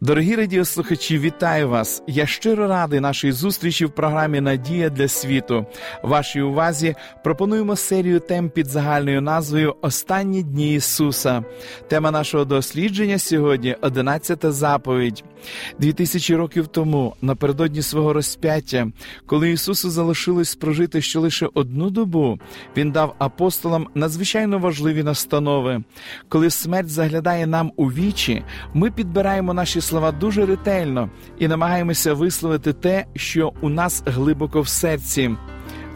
Дорогі радіослухачі, вітаю вас! Я щиро радий нашій зустрічі в програмі Надія для світу. Вашій увазі пропонуємо серію тем під загальною назвою Останні дні Ісуса. Тема нашого дослідження сьогодні одинадцята заповідь. Дві тисячі років тому, напередодні свого розп'яття, коли Ісусу залишилось прожити ще лише одну добу, Він дав апостолам надзвичайно важливі настанови. Коли смерть заглядає нам у вічі, ми підбираємо наші слова дуже ретельно і намагаємося висловити те, що у нас глибоко в серці.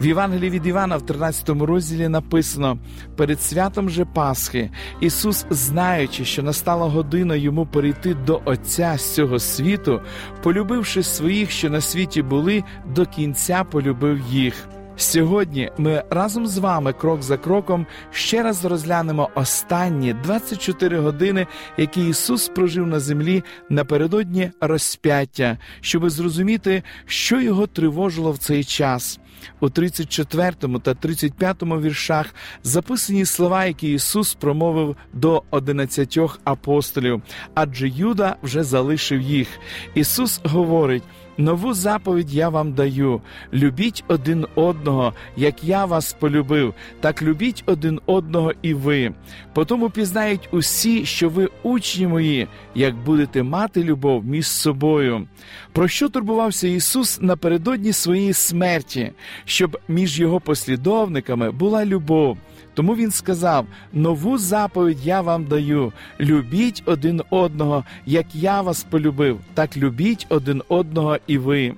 В Євангелії від Івана, в 13 розділі написано: перед святом же Пасхи Ісус, знаючи, що настала година йому перейти до Отця з цього світу, полюбивши своїх, що на світі були, до кінця полюбив їх. Сьогодні ми разом з вами, крок за кроком, ще раз розглянемо останні 24 години, які Ісус прожив на землі напередодні розп'яття, щоби зрозуміти, що його тривожило в цей час. У 34 та 35 віршах записані слова, які Ісус промовив до 11 апостолів, адже Юда вже залишив їх. Ісус говорить. Нову заповідь я вам даю: любіть один одного, як я вас полюбив, так любіть один одного і ви. Потому пізнають усі, що ви учні мої, як будете мати любов між собою. Про що турбувався Ісус напередодні своєї смерті, щоб між його послідовниками була любов. Тому він сказав: нову заповідь я вам даю: любіть один одного, як я вас полюбив, так любіть один одного і ви.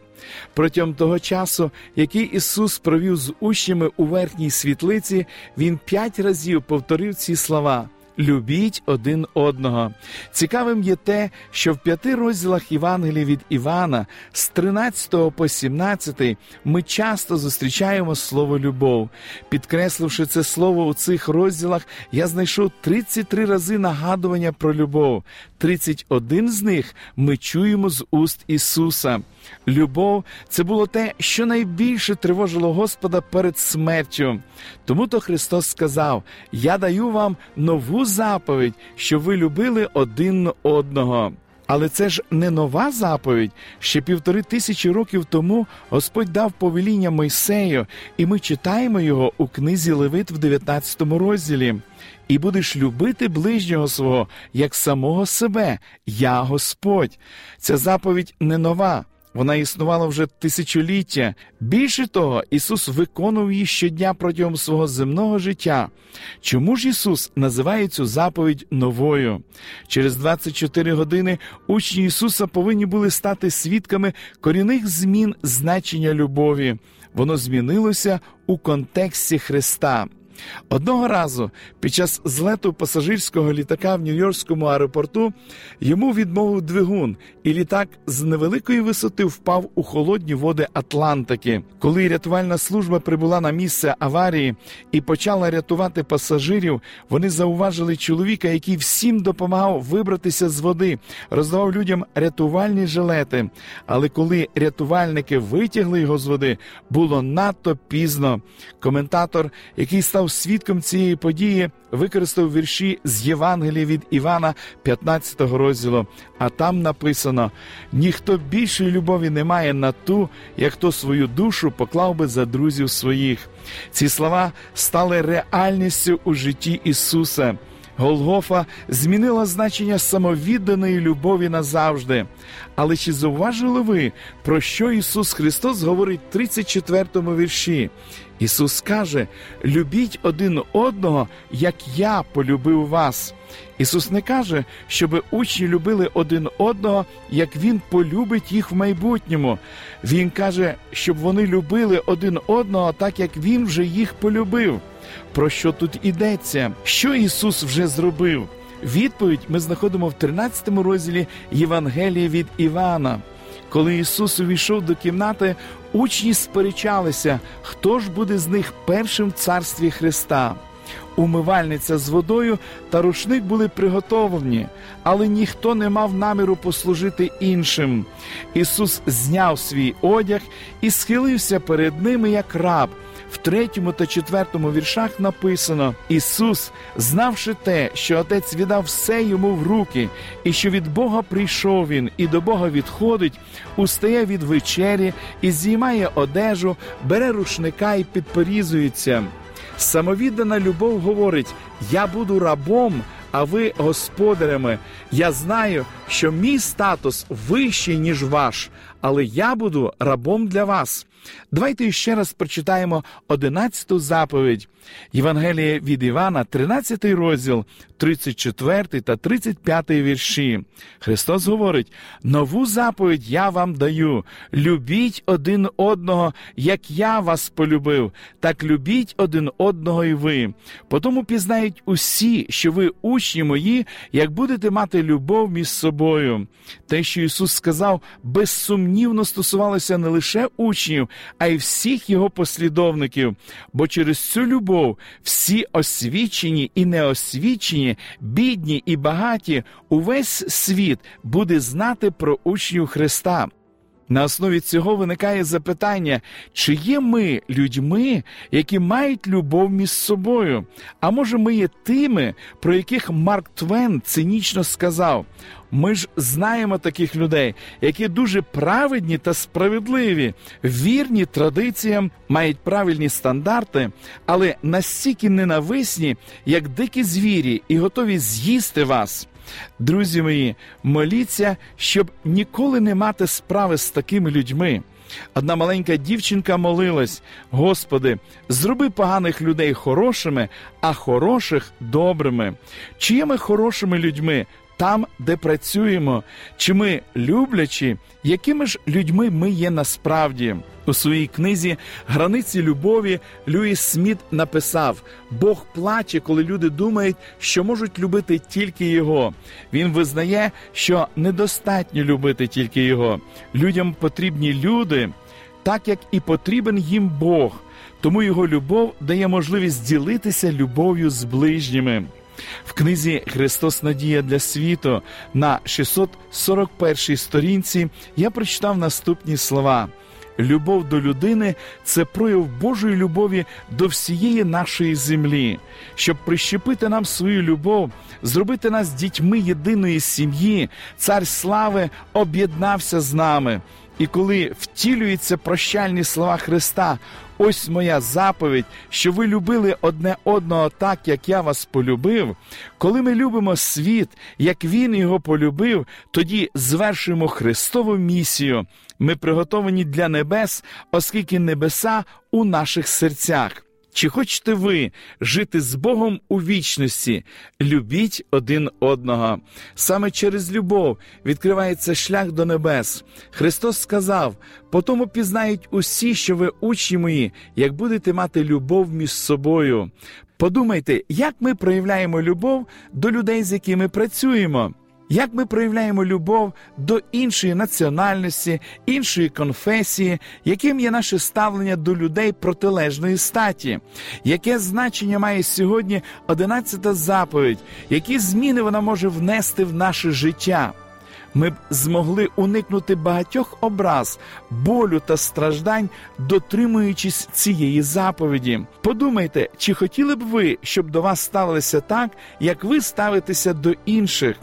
Протягом того часу, який Ісус провів з учнями у верхній світлиці, Він п'ять разів повторив ці слова. Любіть один одного. Цікавим є те, що в п'яти розділах Євангелії від Івана з 13 по 17 ми часто зустрічаємо слово любов. Підкресливши це слово у цих розділах, я знайшов 33 рази нагадування про любов. 31 з них ми чуємо з уст Ісуса. Любов це було те, що найбільше тривожило Господа перед смертю. Тому то Христос сказав: Я даю вам нову заповідь, що ви любили один одного. Але це ж не нова заповідь. Ще півтори тисячі років тому Господь дав повеління Мойсею, і ми читаємо його у книзі Левит в 19 розділі. І будеш любити ближнього свого як самого себе, я Господь. Ця заповідь не нова. Вона існувала вже тисячоліття. Більше того, Ісус виконував її щодня протягом свого земного життя. Чому ж Ісус називає цю заповідь новою? Через 24 години учні Ісуса повинні були стати свідками корінних змін значення любові. Воно змінилося у контексті Христа. Одного разу під час злету пасажирського літака в Нью-Йоркському аеропорту йому відмовив двигун, і літак з невеликої висоти впав у холодні води Атлантики. Коли рятувальна служба прибула на місце аварії і почала рятувати пасажирів, вони зауважили чоловіка, який всім допомагав вибратися з води, роздавав людям рятувальні жилети. Але коли рятувальники витягли його з води, було надто пізно. Коментатор, який став свідком цієї події, використав вірші з Євангелія від Івана, 15 розділу. А там написано: ніхто більшої любові не має на ту, як хто свою душу поклав би за друзів своїх. Ці слова стали реальністю у житті Ісуса. Голгофа змінила значення самовідданої любові назавжди. Але чи зауважили ви, про що Ісус Христос говорить в 34 му вірші? Ісус каже: любіть один одного, як я полюбив вас. Ісус не каже, щоб учні любили один одного, як Він полюбить їх в майбутньому. Він каже, щоб вони любили один одного, так як Він вже їх полюбив. Про що тут ідеться? Що Ісус вже зробив? Відповідь ми знаходимо в 13 розділі Євангелія від Івана. Коли Ісус увійшов до кімнати, учні сперечалися, хто ж буде з них першим в царстві Христа. Умивальниця з водою та рушник були приготовлені, але ніхто не мав наміру послужити іншим. Ісус зняв свій одяг і схилився перед ними як раб. В третьому та четвертому віршах написано: Ісус, знавши те, що Отець віддав все йому в руки, і що від Бога прийшов він і до Бога відходить, устає від вечері і зіймає одежу, бере рушника і підпорізується. Самовіддана любов говорить: Я буду рабом, а ви господарями. Я знаю, що мій статус вищий, ніж ваш, але я буду рабом для вас. Давайте ще раз прочитаємо 11 заповідь Євангелія від Івана, 13 розділ, 34 та 35 вірші. Христос говорить: нову заповідь я вам даю. Любіть один одного, як я вас полюбив, так любіть один одного і ви. Потому пізнають усі, що ви учні мої, як будете мати любов між собою. Те, що Ісус сказав, безсумнівно стосувалося не лише учнів, а й всіх його послідовників. Бо через цю любов всі освічені і неосвічені, бідні і багаті, увесь світ буде знати про учнів Христа. На основі цього виникає запитання, чи є ми людьми, які мають любов між собою? А може, ми є тими, про яких Марк Твен цинічно сказав: ми ж знаємо таких людей, які дуже праведні та справедливі, вірні традиціям, мають правильні стандарти, але настільки ненависні, як дикі звірі, і готові з'їсти вас. Друзі мої, моліться, щоб ніколи не мати справи з такими людьми. Одна маленька дівчинка молилась: Господи, зроби поганих людей хорошими, а хороших добрими. Чи є ми хорошими людьми? Там, де працюємо, чи ми люблячі, якими ж людьми ми є насправді? У своїй книзі Границі любові Люїс Сміт написав: Бог плаче, коли люди думають, що можуть любити тільки його. Він визнає, що недостатньо любити тільки його. Людям потрібні люди, так як і потрібен їм Бог. Тому його любов дає можливість ділитися любов'ю з ближніми. В книзі Христос Надія для світу на 641 сторінці я прочитав наступні слова. Любов до людини це прояв Божої любові до всієї нашої землі, щоб прищепити нам свою любов, зробити нас дітьми єдиної сім'ї, цар слави об'єднався з нами. І коли втілюються прощальні слова Христа, ось моя заповідь, що ви любили одне одного так, як я вас полюбив. Коли ми любимо світ, як Він його полюбив, тоді звершуємо Христову місію. Ми приготовані для небес, оскільки небеса у наших серцях. Чи хочете ви жити з Богом у вічності? Любіть один одного. Саме через любов відкривається шлях до небес. Христос сказав: потому пізнають усі, що ви учні мої, як будете мати любов між собою. Подумайте, як ми проявляємо любов до людей, з якими працюємо. Як ми проявляємо любов до іншої національності, іншої конфесії, яким є наше ставлення до людей протилежної статі? Яке значення має сьогодні одинадцята заповідь? Які зміни вона може внести в наше життя? Ми б змогли уникнути багатьох образ, болю та страждань, дотримуючись цієї заповіді. Подумайте, чи хотіли б ви, щоб до вас ставилися так, як ви ставитеся до інших?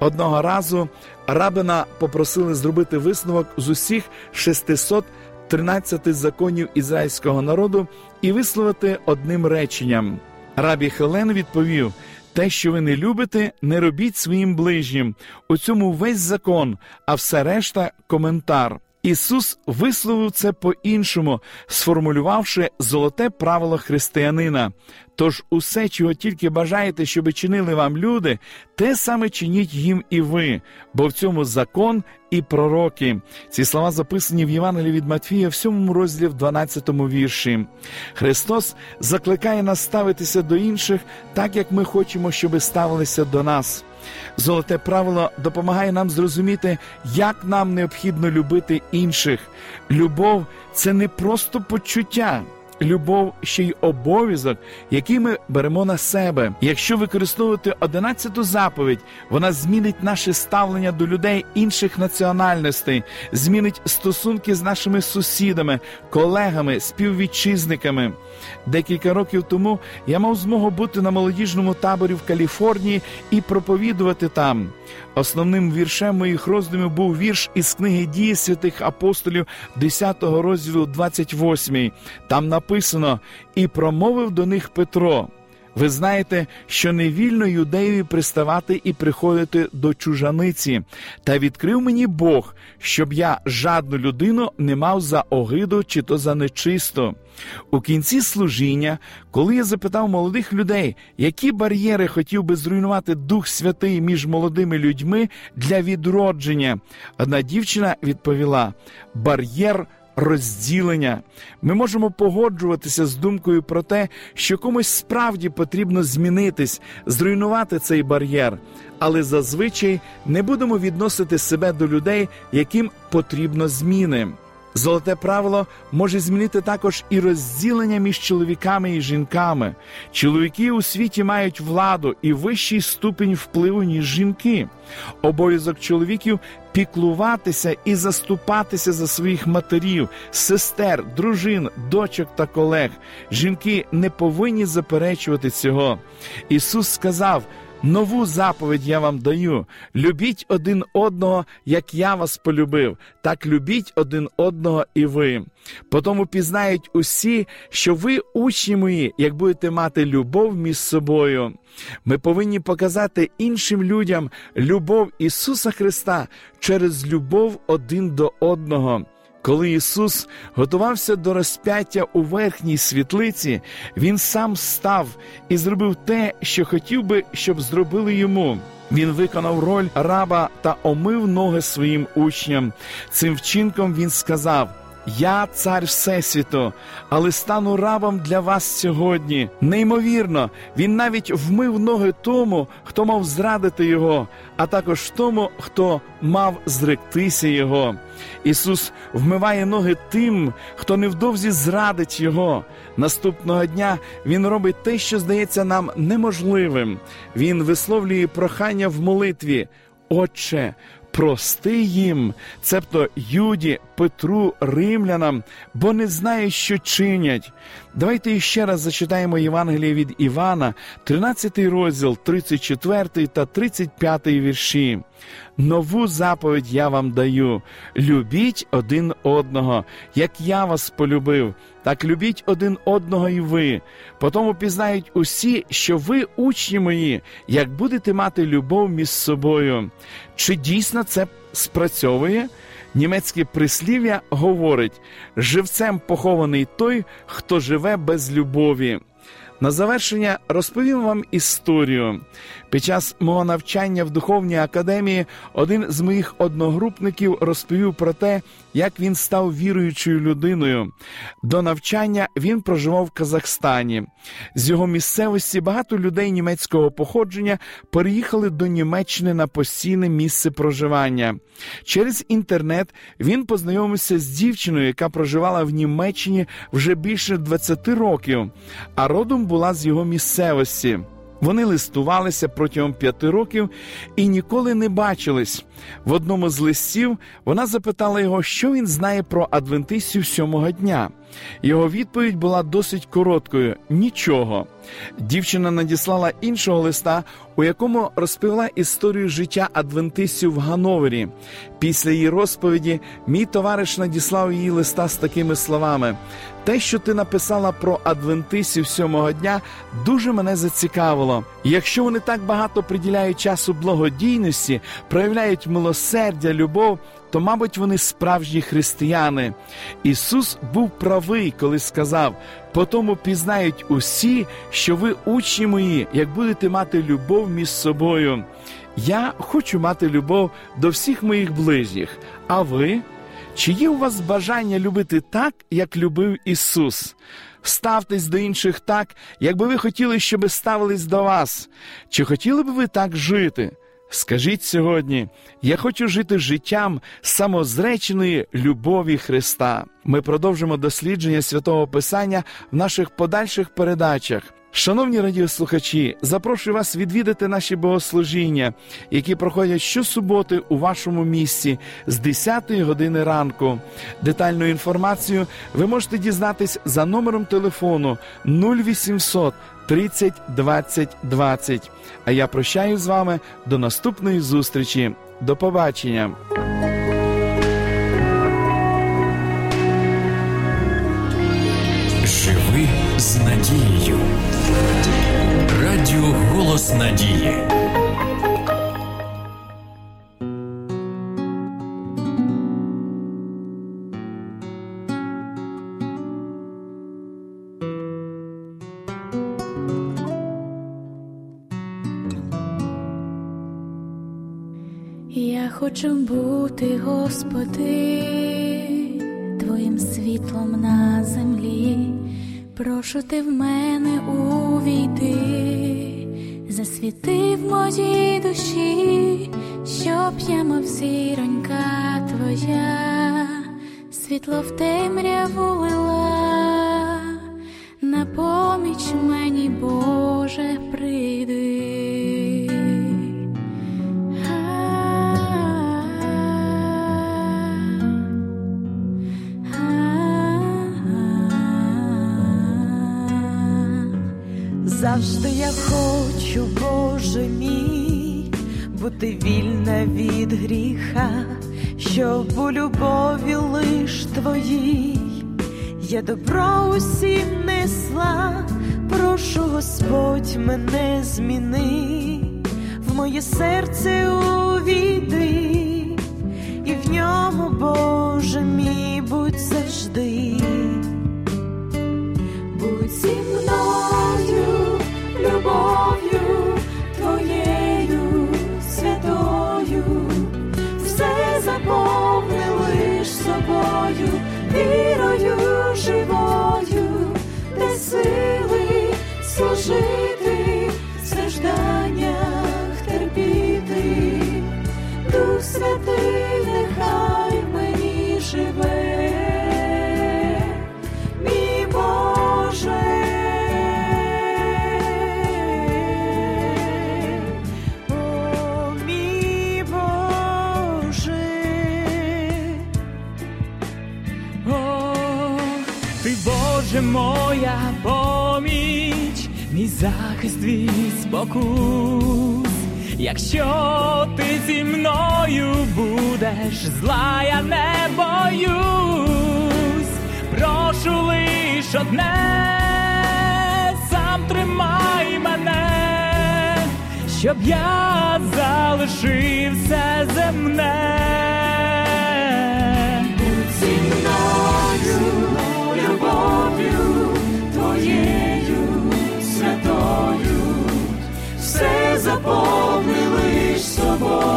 Одного разу рабина попросили зробити висновок з усіх 613 законів ізраїльського народу і висловити одним реченням. Рабі Хелен відповів: те, що ви не любите, не робіть своїм ближнім. У цьому весь закон, а все решта коментар. Ісус висловив це по-іншому, сформулювавши золоте правило християнина. Тож усе, чого тільки бажаєте, щоб чинили вам люди, те саме чиніть їм і ви, бо в цьому закон і пророки. Ці слова записані в Євангелії від Матфія в 7 розділі в 12 вірші. Христос закликає нас ставитися до інших так, як ми хочемо, щоб ставилися до нас. Золоте правило допомагає нам зрозуміти, як нам необхідно любити інших. Любов це не просто почуття любов ще й обов'язок, який ми беремо на себе. Якщо використовувати одинадцяту заповідь, вона змінить наше ставлення до людей інших національностей, змінить стосунки з нашими сусідами, колегами, співвітчизниками. Декілька років тому я мав змогу бути на молодіжному таборі в Каліфорнії і проповідувати там. Основним віршем моїх роздумів був вірш із книги дії святих апостолів 10 розділу 28. Там написано: І промовив до них Петро. Ви знаєте, що не вільно юдеєві приставати і приходити до чужаниці, та відкрив мені Бог, щоб я жадну людину не мав за огиду чи то за нечисто. У кінці служіння, коли я запитав молодих людей, які бар'єри хотів би зруйнувати Дух Святий між молодими людьми для відродження, одна дівчина відповіла: бар'єр розділення. Ми можемо погоджуватися з думкою про те, що комусь справді потрібно змінитись, зруйнувати цей бар'єр, але зазвичай не будемо відносити себе до людей, яким потрібно зміни. Золоте правило може змінити також і розділення між чоловіками і жінками. Чоловіки у світі мають владу і вищий ступінь впливу, ніж жінки. Обов'язок чоловіків піклуватися і заступатися за своїх матерів, сестер, дружин, дочок та колег. Жінки не повинні заперечувати цього. Ісус сказав. Нову заповідь я вам даю: любіть один одного, як я вас полюбив, так любіть один одного і ви. Потому пізнають усі, що ви учні мої, як будете мати любов між собою. Ми повинні показати іншим людям любов Ісуса Христа через любов один до одного. Коли Ісус готувався до розп'яття у верхній світлиці, Він сам став і зробив те, що хотів би, щоб зробили йому. Він виконав роль раба та омив ноги своїм учням. Цим вчинком він сказав. Я цар Всесвіту, але стану рабом для вас сьогодні. Неймовірно, він навіть вмив ноги тому, хто мав зрадити його, а також тому, хто мав зректися його. Ісус вмиває ноги тим, хто невдовзі зрадить Його. Наступного дня Він робить те, що здається нам неможливим. Він висловлює прохання в молитві. Отче, прости їм, цебто Юді, Петру, римлянам, бо не знають, що чинять. Давайте ще раз зачитаємо Євангеліє від Івана, 13 розділ, 34 та 35 вірші. Нову заповідь я вам даю: любіть один одного, як я вас полюбив, так любіть один одного і ви. Потому пізнають усі, що ви учні мої, як будете мати любов між собою. Чи дійсно це спрацьовує? Німецьке прислів'я говорить: живцем похований той, хто живе без любові. На завершення розповім вам історію. Під час мого навчання в духовній академії один з моїх одногрупників розповів про те, як він став віруючою людиною. До навчання він проживав в Казахстані. З його місцевості багато людей німецького походження переїхали до Німеччини на постійне місце проживання. Через інтернет він познайомився з дівчиною, яка проживала в Німеччині вже більше 20 років, а родом була з його місцевості. Вони листувалися протягом п'яти років і ніколи не бачились. В одному з листів вона запитала його, що він знає про адвентистів сьомого дня. Його відповідь була досить короткою нічого. Дівчина надіслала іншого листа, у якому розповіла історію життя адвентистів в Гановері. Після її розповіді мій товариш надіслав її листа з такими словами: те, що ти написала про адвентистів сьомого дня, дуже мене зацікавило. Якщо вони так багато приділяють часу благодійності, проявляють милосердя, любов, то, мабуть, вони справжні християни. Ісус був правий, коли сказав: по тому пізнають усі, що ви учні мої, як будете мати любов між собою. Я хочу мати любов до всіх моїх ближніх, а ви? Чи є у вас бажання любити так, як любив Ісус? Ставтесь до інших так, якби ви хотіли, щоб ставились до вас. Чи хотіли б ви так жити? Скажіть сьогодні, я хочу жити життям самозреченої любові Христа. Ми продовжимо дослідження святого Писання в наших подальших передачах. Шановні радіослухачі, запрошую вас відвідати наші богослужіння, які проходять щосуботи у вашому місці з 10 години ранку. Детальну інформацію ви можете дізнатись за номером телефону 0800 30 20 20. А я прощаю з вами до наступної зустрічі. До побачення. Живи з надією. Радіо Голос Надії. Я хочу бути, Господи, Прошу ти в мене увійти, засвіти в моїй душі, щоб я, мов зіронька твоя, світло в темряву лила, на поміч мені, Боже, Боже мій, бути вільна від гріха, щоб у любові лиш твоїй. Я добро усім несла, прошу Господь мене зміни, в моє серце увійди, сили служити, в стражданнях терпіти, Дух Святий, нехай мені живе. Захист від спокус. Якщо ти зі мною будеш, зла я не боюсь, прошу лиш одне, сам тримай мене, щоб я залишив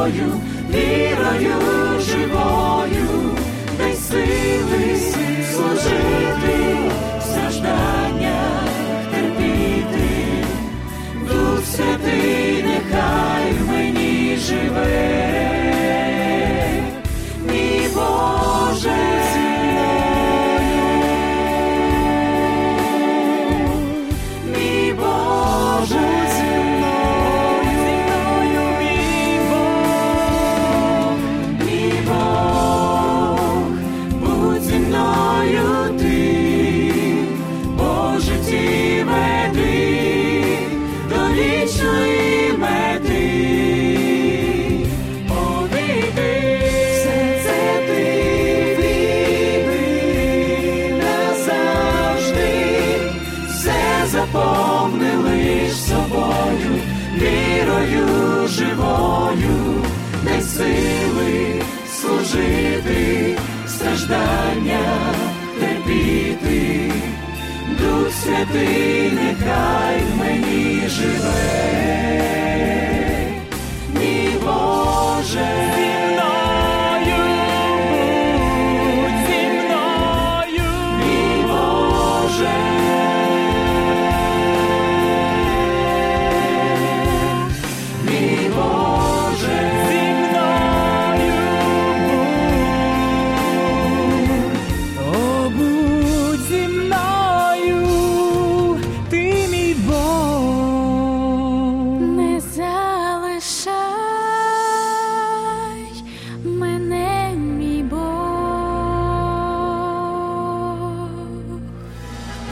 собою, вірою живою, дай сили служити, в стражданнях терпіти, Дух Святий, нехай в мені живе. Мій Боже, Боже, сили служити, страждання терпіти, Дух Святий, нехай в мені живе. Мій Боже,